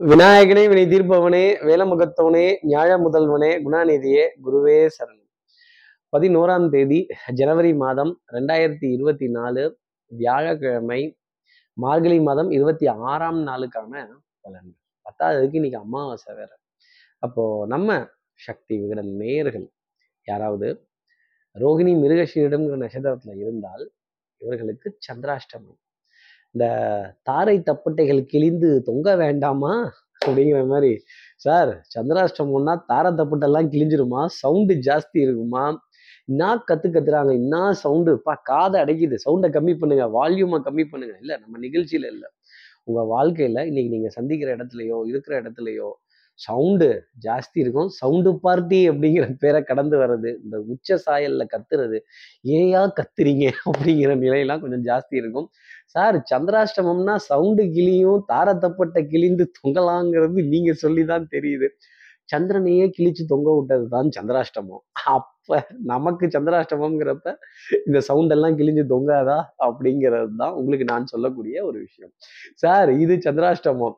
விநாயகனே வினை தீர்ப்பவனே வேலமுகத்தவனே ஞாழ முதல்வனே குணாநிதியே குருவே சரண் பதினோராம் தேதி ஜனவரி மாதம் ரெண்டாயிரத்தி இருபத்தி நாலு வியாழக்கிழமை மார்கழி மாதம் இருபத்தி ஆறாம் நாளுக்கான பலன் பத்தாவதுக்கு இன்னைக்கு அமாவாசை வேற. அப்போ நம்ம சக்தி விகடன் நேயர்கள் யாராவது ரோகிணி மிருகஷீரிடம்ங்கிற நட்சத்திரத்துல இருந்தால் இவர்களுக்கு சந்திராஷ்டமம். இந்த தாரை தப்பட்டைகள் கிழிந்து தொங்க வேண்டாமா? அப்படிங்கிற மாதிரி சார் சந்திராஷ்டமம்னா தாரை தப்பட்டெல்லாம் கிழிஞ்சிருமா? சவுண்டு ஜாஸ்தி இருக்குமா? என்ன கத்து கத்துறாங்க. என்ன சவுண்டு. பா காதை அடைக்குது. சவுண்டை கம்மி பண்ணுங்க. வால்யூமை கம்மி பண்ணுங்க. இல்லை நம்ம நிகழ்ச்சியில இல்லை. உங்க வாழ்க்கையில இன்னைக்கு நீங்க சந்திக்கிற இடத்துலையோ இருக்கிற இடத்துலையோ சவுண்டு ஜாஸ்தி இருக்கும். சவுண்டு பார்ட்டி அப்படிங்கிற பேரை கடந்து வர்றது இந்த உச்ச சாயலில் கத்துறது ஏயா கத்துறீங்க அப்படிங்கிற நிலையெல்லாம் கொஞ்சம் ஜாஸ்தி இருக்கும். சார் சந்திராஷ்டமம்னா சவுண்டு கிளியும் தாரத்தப்பட்ட கிழிந்து தொங்கலாங்கிறது நீங்கள் சொல்லி தான் தெரியுது. சந்திரனையே கிழிச்சு தொங்க விட்டது தான் சந்திராஷ்டமம். அப்போ நமக்கு சந்திராஷ்டமம்ங்கிறப்ப இந்த சவுண்டெல்லாம் கிழிஞ்சு தொங்காதா அப்படிங்கிறது தான் உங்களுக்கு நான் சொல்லக்கூடிய ஒரு விஷயம். சார் இது சந்திராஷ்டமம்.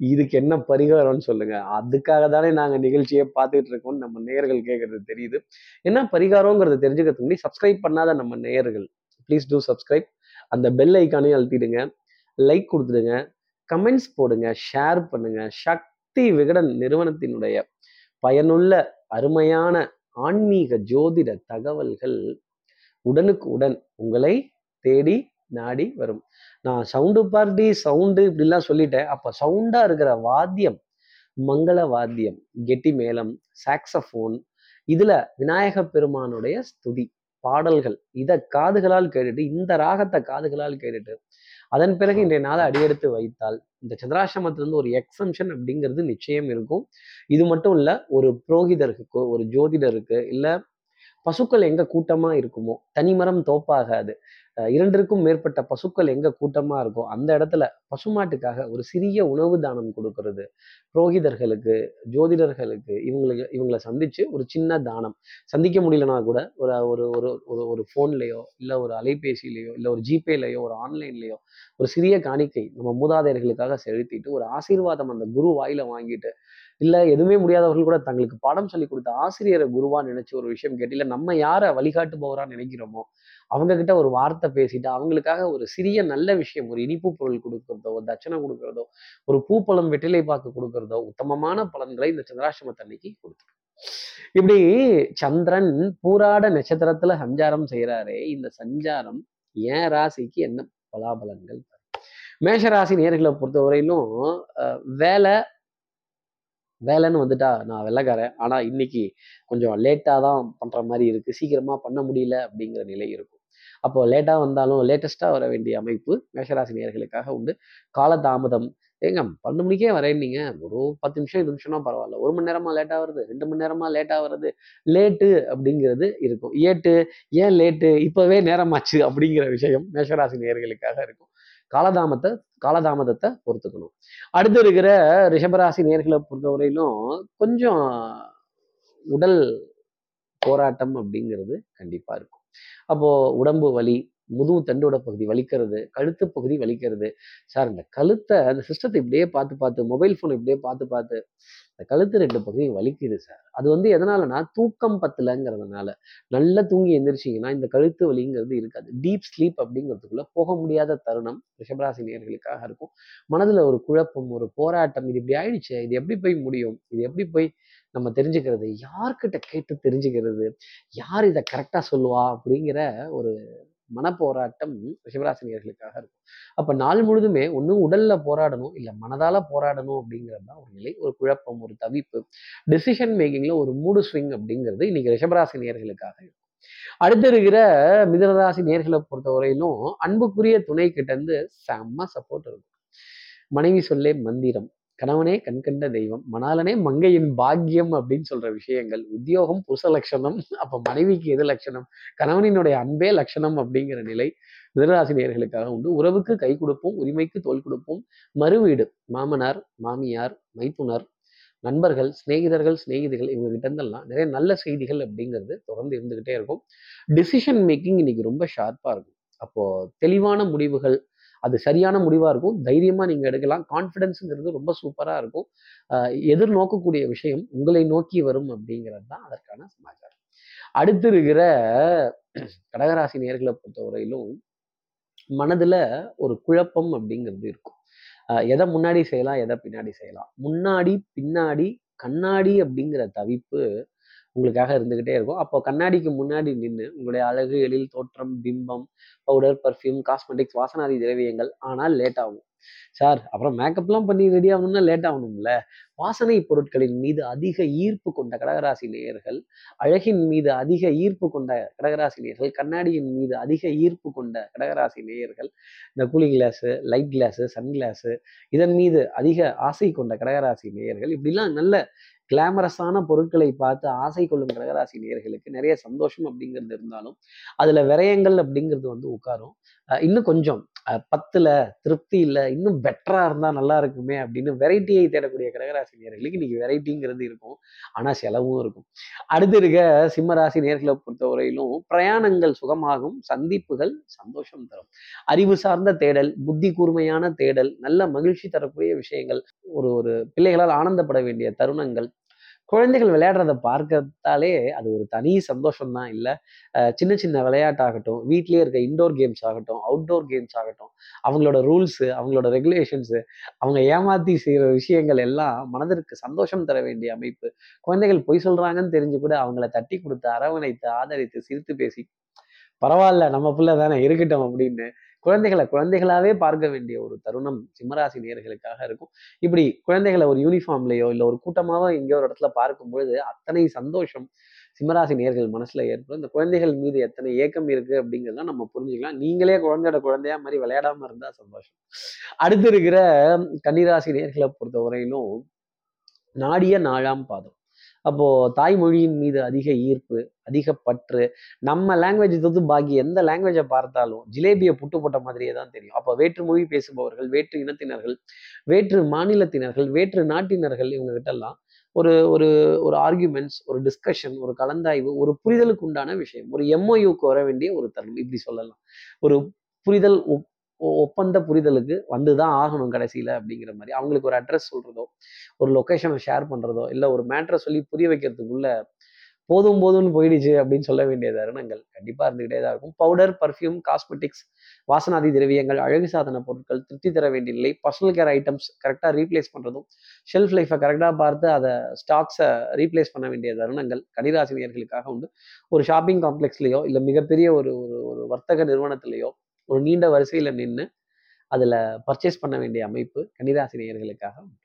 இதுக்கு என்ன பரிகாரம்னு சொல்லுங்க. அதுக்காக தானே நாங்கள் நிகழ்ச்சியை பார்த்துட்டு இருக்கோம்னு நம்ம நேயர்கள் கேட்கறது தெரியுது. என்ன பரிகாரங்கிறத தெரிஞ்சுக்கிறதுக்கு முன்னாடி சப்ஸ்கிரைப் பண்ணாத நம்ம நேயர்கள் ப்ளீஸ் டூ சப்ஸ்கிரைப் அந்த பெல் ஐக்கானையும் அழுத்திடுங்க. லைக் கொடுத்துடுங்க. கமெண்ட்ஸ் போடுங்க. ஷேர் பண்ணுங்க. சக்தி விகடன் நிறுவனத்தினுடைய பயனுள்ள அருமையான ஆன்மீக ஜோதிட தகவல்கள் உடனுக்கு உடன் உங்களை தேடி நாடி வரும். நான் சவுண்டு பார்ட்டி சவுண்டு இப்படிலாம் சொல்லிட்டேன். அப்போ சவுண்டா இருக்கிற வாத்தியம் மங்கள வாத்தியம் கெட்டி மேளம் சாக்சஃபோன் இதுல விநாயக பெருமானுடைய ஸ்துதி பாடல்கள் இதை காதுகளால் கேட்டுட்டு இந்த ராகத்தை காதுகளால் கேட்டுட்டு அதன் பிறகு இன்றைய நாளை அடியெடுத்து வைத்தால் இந்த சந்திராசிரமத்திலிருந்து ஒரு எக்ஸம்ஷன் அப்படிங்கிறது நிச்சயம் இருக்கும். இது மட்டும் இல்லை ஒரு புரோகிதருக்கு ஒரு ஜோதிடருக்கு இல்லை பசுக்கள் எங்க கூட்டமா இருக்குமோ தனிமரம் தோப்பாகாது. இரண்டிற்கும் மேற்பட்ட பசுக்கள் எங்க கூட்டமா இருக்கோ அந்த இடத்துல பசுமாட்டுக்காக ஒரு சிறிய உணவு தானம் கொடுக்கறது. புரோகிதர்களுக்கு ஜோதிடர்களுக்கு இவங்களுக்கு இவங்களை சந்திச்சு ஒரு சின்ன தானம். சந்திக்க முடியலனா கூட ஒரு ஒரு ஒரு ஒரு ஒரு ஃபோன்லேயோ இல்லை ஒரு அலைபேசியிலையோ இல்லை ஒரு ஜிபேலையோ ஒரு ஆன்லைன்லேயோ ஒரு சிறிய காணிக்கை நம்ம மூதாதையர்களுக்காக செலுத்திட்டு ஒரு ஆசீர்வாதம் அந்த குரு வாயில வாங்கிட்டு இல்லை எதுவுமே முடியாதவர்கள் கூட தங்களுக்கு பாடம் சொல்லி கொடுத்த ஆசிரியரை குருவா நினைச்சு ஒரு விஷயம் கேட்டு இல்லை நம்ம யாரை வழிகாட்டுபவரா நினைக்கிறோமோ அவங்க கிட்ட ஒரு வார்த்தை பேசிட்டு அவங்களுக்காக ஒரு சிறிய நல்ல விஷயம் ஒரு இனிப்பு பொருள் கொடுக்கறதோ ஒரு தட்சணை கொடுக்கறதோ ஒரு பூப்பழம் வெற்றிலை பாக்கு கொடுக்கறதோ உத்தமமான பலன்களை இந்த சந்திராசிரமத்தன்னைக்கு கொடுத்துரும் இப்படி சந்திரன் பூராட நட்சத்திரத்துல சஞ்சாரம் செய்யறாரே இந்த சஞ்சாரம் ஏன் ராசிக்கு என்ன பலாபலன்கள் மேஷ ராசி நேர்களை பொறுத்தவரையிலும் அஹ், வேலை வேலைன்னு வந்துட்டா நான் வெள்ளைக்காரன். ஆனால் இன்னைக்கு கொஞ்சம் லேட்டாக தான் பண்ணுற மாதிரி இருக்குது சீக்கிரமாக பண்ண முடியல அப்படிங்கிற நிலை இருக்கும். அப்போ லேட்டாக வந்தாலும் லேட்டஸ்ட்டாக வர வேண்டிய அமைப்பு மேஷராசி நேர்களுக்காக உண்டு. காலதாமதம். ஏங்க பன்னெண்டு மணிக்கே வரேன் ஒரு பத்து நிமிஷம் இது நிமிஷம்னா பரவாயில்ல. ஒரு மணி நேரமாக லேட்டாக வருது? ரெண்டு மணி நேரமாக லேட்டாக வருது? லேட்டு அப்படிங்கிறது இருக்கும். ஏட்டு ஏன் லேட்டு இப்போவே நேரமாச்சு அப்படிங்கிற விஷயம் மேஷராசி நேர்களுக்காக இருக்கும். காலதாமத்தை காலதாமதத்தை பொறுத்துக்கணும். அடுத்து இருக்கிற ரிஷபராசி நேர்களை பொறுத்தவரையிலும் கொஞ்சம் உடல் போராட்டம் அப்படிங்கிறது கண்டிப்பாக இருக்கும். அப்போது உடம்பு வலி முதுகு தண்டோட பகுதி வலிக்கிறது கழுத்து பகுதி வலிக்கிறது. சார் இந்த கழுத்தை அந்த சிஸ்டத்தை இப்படியே பார்த்து பார்த்து மொபைல் ஃபோன் இப்படியே பார்த்து பார்த்து இந்த கழுத்து ரெண்டு பகுதியும் வலிக்குது சார் அது வந்து எதனாலனா தூக்கம் பத்தலைங்கிறதுனால. நல்லா தூங்கி எந்திரிச்சிங்கன்னா இந்த கழுத்து வலிங்கிறது இருக்காது. டீப் ஸ்லீப் அப்படிங்கிறதுக்குள்ள போக முடியாத தருணம் ரிஷபராசி நேர்களுக்காக இருக்கும். மனதில் ஒரு குழப்பம் ஒரு போராட்டம் இது இப்படி ஆயிடுச்சு இது எப்படி போய் முடியும்? இது எப்படி போய் நம்ம தெரிஞ்சுக்கிறது? யார்கிட்ட கேட்டு தெரிஞ்சுக்கிறது? யார் இதை கரெக்டாக சொல்லுவா? அப்படிங்கிற ஒரு மனப்போராட்டம் ரிஷபராசினியர்களுக்காக இருக்கும். அப்ப நாள் முழுதுமே ஒன்றும் உடல்ல போராடணும் இல்ல மனதால போராடணும் அப்படிங்கிறது தான் ஒரு நிலை ஒரு குழப்பம் ஒரு தவிப்பு. டெசிஷன் மேக்கிங்ல ஒரு மூடு ஸ்விங் அப்படிங்கிறது இன்னைக்கு ரிஷபராசி நேர்களுக்காக இருக்கும். அடுத்து இருக்கிற மிதனராசி நேர்களை பொறுத்தவரையிலும் அன்புக்குரிய துணை கிட்ட இருந்து செம்ம சப்போர்ட் இருக்கும். மனைவி சொல்லே மந்திரம் கணவனே கண்கண்ட தெய்வம் மணாலனே மங்கையின் பாக்கியம் அப்படின்னு சொல்ற விஷயங்கள் உத்தியோகம் புருஷ லட்சணம் அப்ப மனைவிக்கு எது லட்சணம் கணவனினுடைய அன்பே லட்சணம் அப்படிங்கிற நிலை மிதராசினியர்களுக்காக உண்டு. உறவுக்கு கை கொடுப்போம் உரிமைக்கு தோல் கொடுப்போம். மறுவீடு மாமனார் மாமியார் மைத்துனர் நண்பர்கள் சிநேகிதர்கள் சிநேகிதிகள் இவங்க கிட்ட இருந்தெல்லாம் நிறைய நல்ல செய்திகள் அப்படிங்கிறது தொடர்ந்து இருந்துகிட்டே இருக்கும். டிசிஷன் மேக்கிங் இன்னைக்கு ரொம்ப ஷார்ப்பா இருக்கும். அப்போ தெளிவான முடிவுகள் அது சரியான முடிவாக இருக்கும். தைரியமாக நீங்கள் எடுக்கலாம். கான்ஃபிடென்ஸுங்கிறது ரொம்ப சூப்பராக இருக்கும். எதிர்நோக்கக்கூடிய விஷயம் உங்களை நோக்கி வரும் அப்படிங்கிறது தான் அதற்கான சமாச்சாரம். அடுத்து இருக்கிற கடகராசி நேர்களை பொறுத்தவரையிலும் மனதில் ஒரு குழப்பம் அப்படிங்கிறது இருக்கும். எதை முன்னாடி செய்யலாம் எதை பின்னாடி செய்யலாம். முன்னாடி பின்னாடி கண்ணாடி அப்படிங்கிற தவிப்பு உங்களுக்காக இருந்துக்கிட்டே இருக்கும். அப்போ கண்ணாடிக்கு முன்னாடி நின்று உங்களுடைய அழகு எழில் தோற்றம் பிம்பம் பவுடர் பர்ஃப்யூம் காஸ்மெட்டிக்ஸ் வாசனாதி திரவியங்கள் ஆனால் லேட் ஆகும். சார் அப்புறம் மேக்கப்லாம் பண்ணி ரெடி ஆகணும்னா லேட் ஆகணும்ல? வாசனை பொருட்களின் மீது அதிக ஈர்ப்பு கொண்ட கடகராசி நேயர்கள் அழகின் மீது அதிக ஈர்ப்பு கொண்ட கடகராசி நேயர்கள் கண்ணாடியின் மீது அதிக ஈர்ப்பு கொண்ட கடகராசி நேயர்கள் இந்த cooling glass light glass sun glass இதன் மீது அதிக ஆசை கொண்ட கடகராசி நேயர்கள் இப்படிலாம் நல்ல கிளாமரஸான பொருட்களை பார்த்து ஆசை கொள்ளும் கடகராசி நேயர்களுக்கு நிறைய சந்தோஷம் அப்படிங்கிறது இருந்தாலும் அதுல விரயங்கள் அப்படிங்கிறது வந்து உட்காரும். அஹ் இன்னும் கொஞ்சம் பத்துல திருப்தி இல்லை இன்னும் பெட்டரா இருந்தா நல்லா இருக்குமே அப்படின்னு வெரைட்டியை தேடக்கூடிய கடகராசி நேர்களுக்கு இன்னைக்கு வெரைட்டிங்கிறது இருக்கும். ஆனா செலவும் இருக்கும். அடுத்து இருக்க சிம்மராசி நேர்களை பொறுத்தவரையிலும் பிரயாணங்கள் சுகமாகும் சந்திப்புகள் சந்தோஷம் தரும். அறிவு சார்ந்த தேடல் புத்தி கூர்மையான தேடல் நல்ல மகிழ்ச்சி தரக்கூடிய விஷயங்கள் ஒரு ஒரு பிள்ளைகளால் ஆனந்தப்பட வேண்டிய தருணங்கள் குழந்தைகள் விளையாடுறத பார்க்கத்தாலே அது ஒரு தனி சந்தோஷம் தான் இல்லை சின்ன சின்ன விளையாட்டாகட்டும் வீட்லேயே இருக்க இன்டோர் கேம்ஸ் ஆகட்டும் அவுட்டோர் கேம்ஸ் ஆகட்டும் அவங்களோட ரூல்ஸு அவங்களோட ரெகுலேஷன்ஸு அவங்க ஏமாத்தி செய்கிற விஷயங்கள் எல்லாம் மனதிற்கு சந்தோஷம் தர வேண்டிய அமைப்பு. குழந்தைகள் பொய் சொல்கிறாங்கன்னு தெரிஞ்சு கூட அவங்கள தட்டி கொடுத்து அரவணைத்து ஆதரித்து சிரித்து பேசி பரவாயில்ல நம்ம பிள்ளை தானே இருக்கட்டும் அப்படின்னு குழந்தைகளை குழந்தைகளாவே பார்க்க வேண்டிய ஒரு தருணம் சிம்மராசி நேர்களுக்காக இருக்கும். இப்படி குழந்தைகளை ஒரு யூனிஃபார்ம்லயோ இல்லை ஒரு கூட்டமாகவோ எங்கேயோ ஒரு இடத்துல பார்க்கும் பொழுது அத்தனை சந்தோஷம் சிம்மராசி நேர்கள் மனசுல ஏற்படும். இந்த குழந்தைகள் மீது எத்தனை ஏக்கம் இருக்கு அப்படிங்கிறதெல்லாம் நம்ம புரிஞ்சுக்கலாம். நீங்களே குழந்தையோட குழந்தையா மாதிரி விளையாடாம இருந்தா சந்தோஷம். அடுத்து இருக்கிற கன்னிராசி நேர்களை பொறுத்தவரையிலும் நாடிய நாழாம் பாதம். அப்போது தாய்மொழியின் மீது அதிக ஈர்ப்பு அதிக பற்று நம்ம லாங்குவேஜ் தொத்து பாக்கி எந்த லாங்குவேஜை பார்த்தாலும் ஜிலேபியை புட்டு போட்ட மாதிரியே தான் தெரியும். அப்போ வேற்று மொழி பேசுபவர்கள் வேற்று இனத்தினர்கள் வேற்று மாநிலத்தினர்கள் வேற்று நாட்டினர்கள் இவங்க ஒரு ஒரு ஒரு ஆர்கியூமெண்ட்ஸ் ஒரு டிஸ்கஷன் ஒரு கலந்தாய்வு ஒரு புரிதலுக்கு உண்டான விஷயம் ஒரு எம்ஓயுக்கு வர வேண்டிய ஒரு தருணம் இப்படி சொல்லலாம். ஒரு புரிதல் ஒப்பந்த புரிதலுக்கு வந்து தான் ஆகணும் கடைசியில் அப்படிங்கிற மாதிரி. அவங்களுக்கு ஒரு அட்ரஸ் சொல்கிறதோ ஒரு லொக்கேஷனை ஷேர் பண்ணுறதோ இல்லை ஒரு மேட்ரை சொல்லி புரிய வைக்கிறதுக்குள்ள போதும் போதும்னு போயிடுச்சு அப்படின்னு சொல்ல வேண்டிய தருணங்கள் கண்டிப்பாக இருந்துகிட்டே தான் இருக்கும். பவுடர் பர்ஃப்யூம் காஸ்மெட்டிக்ஸ் வாசனாதி திரவியங்கள் அழகு சாதன பொருட்கள் திருப்தி தர வேண்டிய நிலை பர்சனல் கேர் ஐட்டம்ஸ் கரெக்டாக ரீப்ளேஸ் பண்ணுறதும் ஷெல்ஃப் லைஃப்பை கரெக்டாக பார்த்து அதை ஸ்டாக்ஸை ரீப்ளேஸ் பண்ண வேண்டிய தருணங்கள் கடிராசினியர்களுக்காக உண்டு. ஒரு ஷாப்பிங் காம்ப்ளெக்ஸ்லயோ இல்லை மிகப்பெரிய ஒரு ஒரு ஒரு வர்த்தக நிறுவனத்திலேயோ ஒரு நீண்ட வரிசையில் நின்று அதில் பர்ச்சேஸ் பண்ண வேண்டிய அமைப்பு கன்னிராசி நேயர்களுக்காக உண்டு.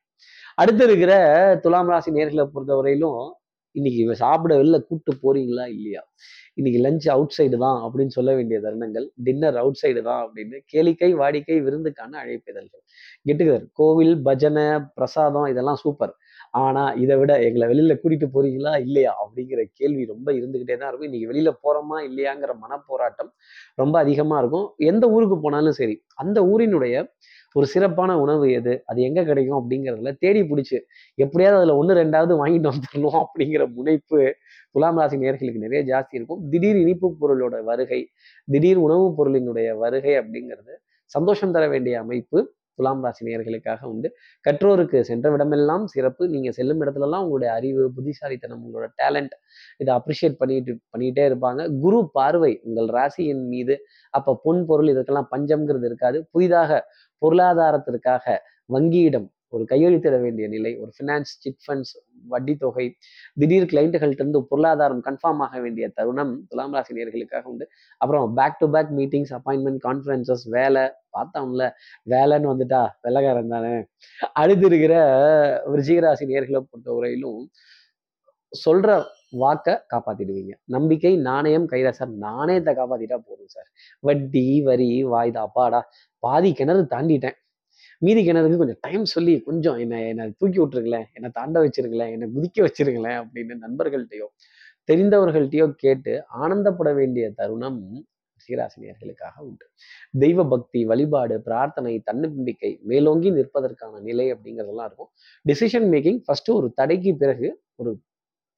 அடுத்து இருக்கிற துலாம் ராசி நேர்களை பொறுத்தவரையிலும் இன்னைக்கு இவ சாப்பிட வெளில கூட்டு போறீங்களா இல்லையா? இன்னைக்கு லஞ்ச் அவுட் சைடு தான் அப்படின்னு சொல்ல வேண்டிய தருணங்கள் டின்னர் அவுட் சைடு தான் அப்படின்னு கேளிக்கை வாடிக்கை விருந்துக்கான அழைப்பிதழ்கள். கெட்டுகர் கோவில் பஜனை பிரசாதம் இதெல்லாம் சூப்பர் ஆனா இதை விட எங்களை வெளியில கூட்டிட்டு போறீங்களா? இல்லையா? அப்படிங்கிற கேள்வி ரொம்ப இருந்துகிட்டே தான் இருக்கும். இன்னைக்கு வெளியில போறோமா? இல்லையாங்கிற மனப்போராட்டம் ரொம்ப அதிகமா இருக்கும். எந்த ஊருக்கு போனாலும் சரி அந்த ஊரினுடைய ஒரு சிறப்பான உணவு எது? அது எங்க கிடைக்கும்? அப்படிங்கிறதுல தேடி பிடிச்சி எப்படியாவது அதுல ஒன்று ரெண்டாவது வாங்கிட்டு வந்துடணும் அப்படிங்கிற முனைப்பு துலாம் ராசி நேர்களுக்கு நிறைய ஜாஸ்தி இருக்கும். திடீர் இனிப்பு பொருளோட வருகை திடீர் உணவுப் பொருளினுடைய வருகை அப்படிங்கிறது சந்தோஷம் தர வேண்டிய அமைப்பு. துலாம் ராசினியர்களுக்காக உண்டு. கற்றோருக்கு சென்ற விடமெல்லாம் சிறப்பு. நீங்கள் செல்லும் இடத்துலலாம் உங்களுடைய அறிவு புத்திசாலித்தனம் உங்களோட டேலண்ட் இதை அப்ரிஷியேட் பண்ணிட்டு பண்ணிகிட்டே இருப்பாங்க. குரு பார்வை உங்கள் ராசியின் மீது. அப்போ பொன் பொருள் இதுக்கெல்லாம் பஞ்சம்ங்கிறது இருக்காது. புதிதாக பொருளாதாரத்திற்காக வங்கியிடம் ஒரு கையெழுத்திட வேண்டிய நிலை ஒரு ஃபினான்ஸ் சிட் ஃபண்ட்ஸ் வட்டி தொகை திடீர் கிளைண்ட்டுகள்ட்ட இருந்து பொருளாதாரம் கன்ஃபார்ம் ஆக வேண்டிய தருணம் துலாம் ராசி நேர்களுக்காக உண்டு. அப்புறம் back to back meetings appointment conferences வேலை பார்த்தோம்ல வேலைன்னு வந்துட்டா வெள்ளக்காரன் தானே. அடுத்து இருக்கிற விருச்சிகராசி நேர்களை பொறுத்தவரையிலும் சொல்ற வாக்க காப்பாத்திடுவீங்க. நம்பிக்கை நாணயம் கைதா சார் நாணயத்தை காப்பாத்திட்டா போதும் சார். வட்டி வரி வாய்தா அப்பாடா பாதி கிணறு தாண்டிட்டேன். மீதி கிணறுக்கு கொஞ்சம் டைம் சொல்லி கொஞ்சம் என்னை என்னை தூக்கி விட்டுருங்களேன் என்னை தாண்ட வச்சிருங்களேன் என்னை குதிக்க வச்சிருங்களேன் அப்படின்னு நண்பர்கள்ட்டையோ தெரிந்தவர்கள்ட்டையோ கேட்டு ஆனந்தப்பட வேண்டிய தருணம் சீராசினியர்களுக்காக உண்டு. தெய்வ பக்தி வழிபாடு பிரார்த்தனை தன்னம்பிக்கை மேலோங்கி நிற்பதற்கான நிலை அப்படிங்கிறதெல்லாம் இருக்கும். டிசிஷன் மேக்கிங் ஃபர்ஸ்ட் ஒரு தடைக்கு பிறகு ஒரு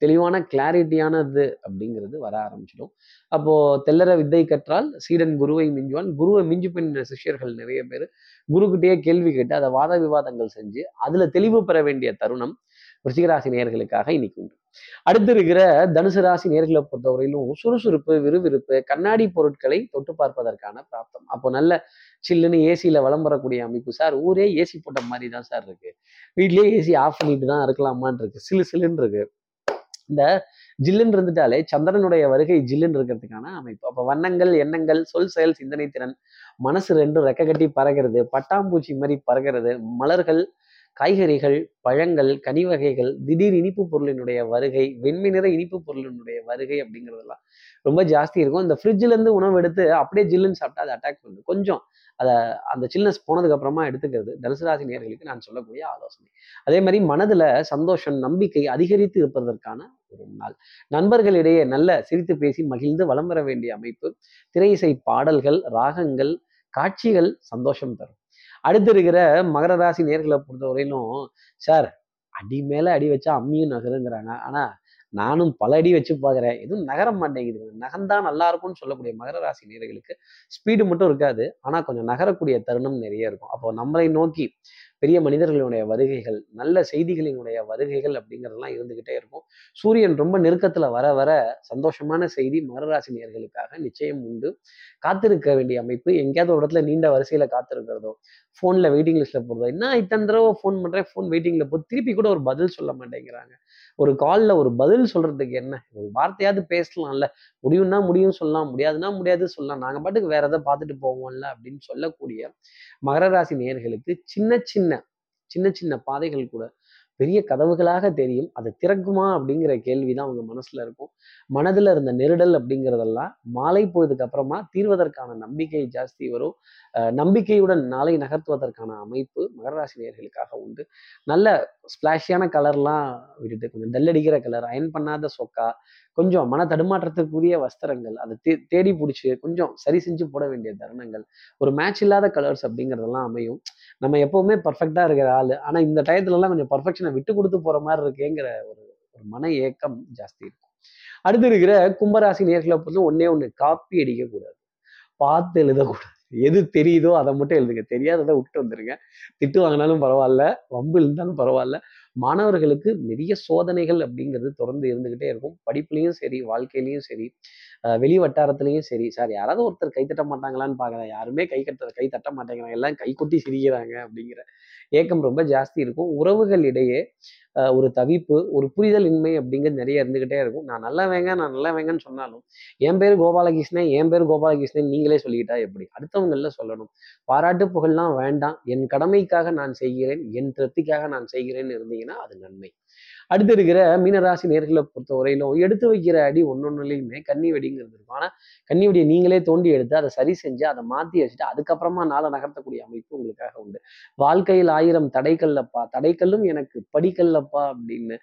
தெளிவான கிளாரிட்டியானது அப்படிங்கிறது வர ஆரம்பிச்சிடும். அப்போ தெல்லற வித்தை கற்றால் சீடன் குருவை மிஞ்சுவான். குருவை மிஞ்சு பின்ன சிஷ்யர்கள் நிறைய பேர் குருக்கிட்டேயே கேள்வி கேட்டு அதை வாத விவாதங்கள் செஞ்சு அதுல தெளிவு பெற வேண்டிய தருணம் ரிஷிகராசி நேர்களுக்காக இன்னைக்கு உண்டு. அடுத்து இருக்கிற தனுசு ராசி நேர்களை பொறுத்தவரையிலும் சுறுசுறுப்பு விறுவிறுப்பு கண்ணாடி பொருட்களை தொட்டு பார்ப்பதற்கான பிராப்தம். அப்போ நல்ல சில்லுன்னு ஏசியில வளம் வரக்கூடிய அமைப்பு. சார் ஊரே ஏசி போட்ட மாதிரி தான் சார் இருக்கு. வீட்லயே ஏசி ஆஃப் பண்ணிட்டு தான் இருக்கலாமான் இருக்கு. சிலு சிலுன்னு இருக்கு. இந்த ஜில்லுன்னு இருந்துட்டாலே சந்திரனுடைய வருகை ஜில்லுன்னு இருக்கிறதுக்கான அமைப்பு. அப்போ வண்ணங்கள் எண்ணங்கள் சொல் செயல் சிந்தனை திறன் மனசு ரெண்டும் ரெக்க கட்டி பறகிறது பட்டாம்பூச்சி மாதிரி பறகிறது மலர்கள் காய்கறிகள் பழங்கள் கனி வகைகள் திடீர் இனிப்பு பொருளினுடைய வருகை வெண்மை நிற இனிப்பு பொருளினுடைய வருகை அப்படிங்கிறதெல்லாம் ரொம்ப ஜாஸ்தி இருக்கும். இந்த ஃப்ரிட்ஜ்ல இருந்து உணவு எடுத்து அப்படியே ஜில்லுன்னு சாப்பிட்டா அது அட்டாக் பண்ணுது கொஞ்சம் அதை அந்த சில்னஸ் போனதுக்கப்புறமா எடுத்துக்கிறது தனுசு ராசி நேர்களுக்கு நான் சொல்லக்கூடிய ஆலோசனை. அதே மாதிரி மனதில் சந்தோஷம் நம்பிக்கை அதிகரித்து இருப்பதற்கான ஒரு நாள். நண்பர்களிடையே நல்ல சிரித்து பேசி மகிழ்ந்து வளம் வர வேண்டிய அமைப்பு திரை இசை பாடல்கள் ராகங்கள் காட்சிகள் சந்தோஷம் தரும். அடுத்து இருக்கிற மகர ராசி நேர்களை பொறுத்தவரையிலும் சார் அடி மேலே அடி வச்சா அம்மியும் நகருங்கிறாங்க. ஆனால் நானும் பல அடி வச்சு பார்க்குறேன். எதுவும் நகர மாட்டேங்குது. நகர்ந்தா நல்லா இருக்கும்னு சொல்லக்கூடிய மகர ராசி நேர்களுக்கு ஸ்பீடு மட்டும் இருக்காது. ஆனால் கொஞ்சம் நகரக்கூடிய தருணம் நிறைய இருக்கும். அப்போ நம்மளை நோக்கி பெரிய மனிதர்களுடைய வருகைகள் நல்ல செய்திகளினுடைய வருகைகள் அப்படிங்கிறதெல்லாம் இருந்துகிட்டே இருக்கும். சூரியன் ரொம்ப நெருக்கத்துல வர வர சந்தோஷமான செய்தி மகராசி நேர்களுக்காக நிச்சயம் உண்டு. காத்திருக்க வேண்டிய அமைப்பு எங்கேயாவது ஒரு இடத்துல நீண்ட வரிசையில காத்திருக்கிறதோ ஃபோனில் வெயிட்டிங் லிஸ்ட்ல போடுறதோ என்ன இத்தனை தடவை ஃபோன் பண்றேன் ஃபோன் வெயிட்டிங்ல போ திருப்பி கூட ஒரு பதில் சொல்ல மாட்டேங்கிறாங்க. ஒரு காலில் ஒரு பதில் சொல்றதுக்கு என்ன? ஒரு வார்த்தையாவது பேசலாம்ல. முடியும்னா முடியும் சொல்லலாம் முடியாதுன்னா முடியாது சொல்லலாம். நாங்கள் பாட்டுக்கு வேற எதை பார்த்துட்டு போவோம்ல அப்படின்னு சொல்லக்கூடிய மகர ராசி நேயர்களுக்கு சின்ன சின்ன சின்ன சின்ன பாதைகள் கூட பெரிய கதவுகளாக தெரியும். அது திறக்குமா அப்படிங்கிற கேள்விதான் அவங்க மனசுல இருக்கும். மனதில் இருந்த நெருடல் அப்படிங்கிறதெல்லாம் மாலை பொழுதுக்கு அப்புறமா தீர்வதற்கான நம்பிக்கை ஜாஸ்தி வரும். நம்பிக்கையுடன் நாளை நகர்த்துவதற்கான அமைப்பு மகர ராசி உண்டு. நல்ல ஸ்பிளாஷியான கலர்லாம் விட்டுட்டு கொஞ்சம் டல்லடிக்கிற கலர் அயன் பண்ணாத சொக்கா கொஞ்சம் மன தடுமாற்றத்துக்குரிய வஸ்திரங்கள் அதை தே தேடி பிடிச்சி கொஞ்சம் சரி செஞ்சு போட வேண்டிய தருணங்கள் ஒரு மேட்ச் இல்லாத கலர்ஸ் அப்படிங்கிறதெல்லாம் அமையும். நம்ம எப்பவுமே பர்ஃபெக்டாக இருக்கிற ஆள். ஆனால் இந்த டயத்துலலாம் கொஞ்சம் பர்ஃபெக்ஷனை விட்டு கொடுத்து போற மாதிரி இருக்கேங்கிற ஒரு ஒரு மன ஏக்கம் ஜாஸ்தி இருக்கும். அடுத்து இருக்கிற கும்பராசி நேர்களை பொறுத்து ஒன்னே ஒன்று காப்பி அடிக்கக்கூடாது பார்த்து எழுதக்கூடாது. எது தெரியுதோ அதை மட்டும் எழுதுங்க. தெரியாததை விட்டு வந்துருங்க. திட்டு வாங்கினாலும் பரவாயில்ல. வம்பு இருந்தாலும் பரவாயில்ல. மாணவர்களுக்கு நிறைய சோதனைகள் அப்படிங்கிறது தொடர்ந்து இருந்துக்கிட்டே இருக்கும். படிப்புலையும் சரி வாழ்க்கையிலையும் சரி வெளி வட்டாரத்துலையும் சரி. சார் யாராவது ஒருத்தர் கை தட்ட மாட்டாங்களான்னு பார்க்குறேன் யாருமே கை கட்ட கை தட்ட மாட்டேங்கிறாங்க. எல்லாம் கை கொட்டி சிரிக்கிறாங்க அப்படிங்கிற ஏக்கம் ரொம்ப ஜாஸ்தி இருக்கும். உறவுகள் இடையே ஒரு தவிப்பு ஒரு புரிதல் இன்மை அப்படிங்கிறது நிறைய இருந்துகிட்டே இருக்கும். நான் நல்லா வேங்க நான் நல்லா வேங்கன்னு சொன்னாலும் என் பேர் கோபாலகிருஷ்ணன் என் பேர் கோபாலகிருஷ்ணன் நீங்களே சொல்லிக்கிட்டா எப்படி? அடுத்தவங்களில் சொல்லணும். பாராட்டு புகழ்லாம் வேண்டாம். என் கடமைக்காக நான் செய்கிறேன் என் திருப்திக்காக நான் செய்கிறேன்னு இருந்தீங்கன்னா அது நன்மை. அடுத்து இருக்கிற மீனராசி நேர்களை பொறுத்த வரையிலும் எடுத்து வைக்கிற அடி ஒன்னொன்னுலையுமே கன்னி வெடிங்கிறது இருக்கும். ஆனால் கன்னி வெடியை நீங்களே தோண்டி எடுத்து அதை சரி செஞ்சு அதை மாற்றி வச்சுட்டு அதுக்கப்புறமா நாளை நகர்த்தக்கூடிய அமைப்பு உங்களுக்காக உண்டு. வாழ்க்கையில் ஆயிரம் தடைக்கல்லப்பா தடைக்கல்லும் எனக்கு படிக்கல்லப்பா அப்படின்னு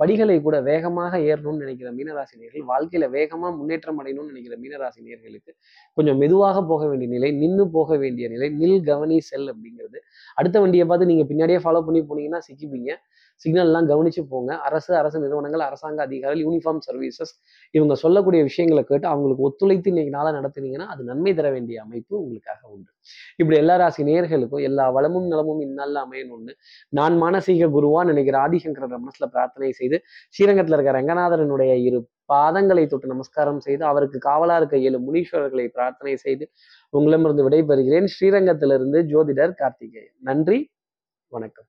படிகளை கூட வேகமாக ஏறணும்னு நினைக்கிற மீனராசி நேர்கள் வாழ்க்கையில வேகமாக முன்னேற்றம் அடையணும்னு நினைக்கிற மீனராசி நேர்களுக்கு கொஞ்சம் மெதுவாக போக வேண்டிய நிலை நின்று போக வேண்டிய நிலை நில் கவனி செல் அப்படிங்கிறது. அடுத்த வண்டியை பார்த்து நீங்க பின்னாடியே ஃபாலோ பண்ணி போனீங்கன்னா சிக்கிப்பீங்க. சிக்னல்லாம் கவனிச்சு போங்க. அரசு அரசு நிறுவனங்கள் அரசாங்க அதிகாரிகள் யூனிஃபார்ம் சர்வீசஸ் இவங்க சொல்லக்கூடிய விஷயங்களை கேட்டு அவங்களுக்கு ஒத்துழைத்து இன்னைக்கு நாளாக நடத்துனீங்கன்னா அது நன்மை தர வேண்டிய அமைப்பு உங்களுக்காக உண்டு. இப்படி எல்லா ராசி நேர்களுக்கும் எல்லா வளமும் நலமும் இந்நாளில் அமையணும்னு நான் மானசீக குருவா நினைக்கிற ஆதிசங்கர மனசுல பிரார்த்தனை செய்து ஸ்ரீரங்கத்தில் இருக்கிற ரங்கநாதரனுடைய இரு பாதங்களை தொட்டு நமஸ்காரம் செய்து அவருக்கு காவலா இருக்க ஏழு முனீஸ்வரர்களை பிரார்த்தனை செய்து உங்களிடமிருந்து விடைபெறுகிறேன். ஸ்ரீரங்கத்திலிருந்து ஜோதிடர் கார்த்திகேயன். நன்றி. வணக்கம்.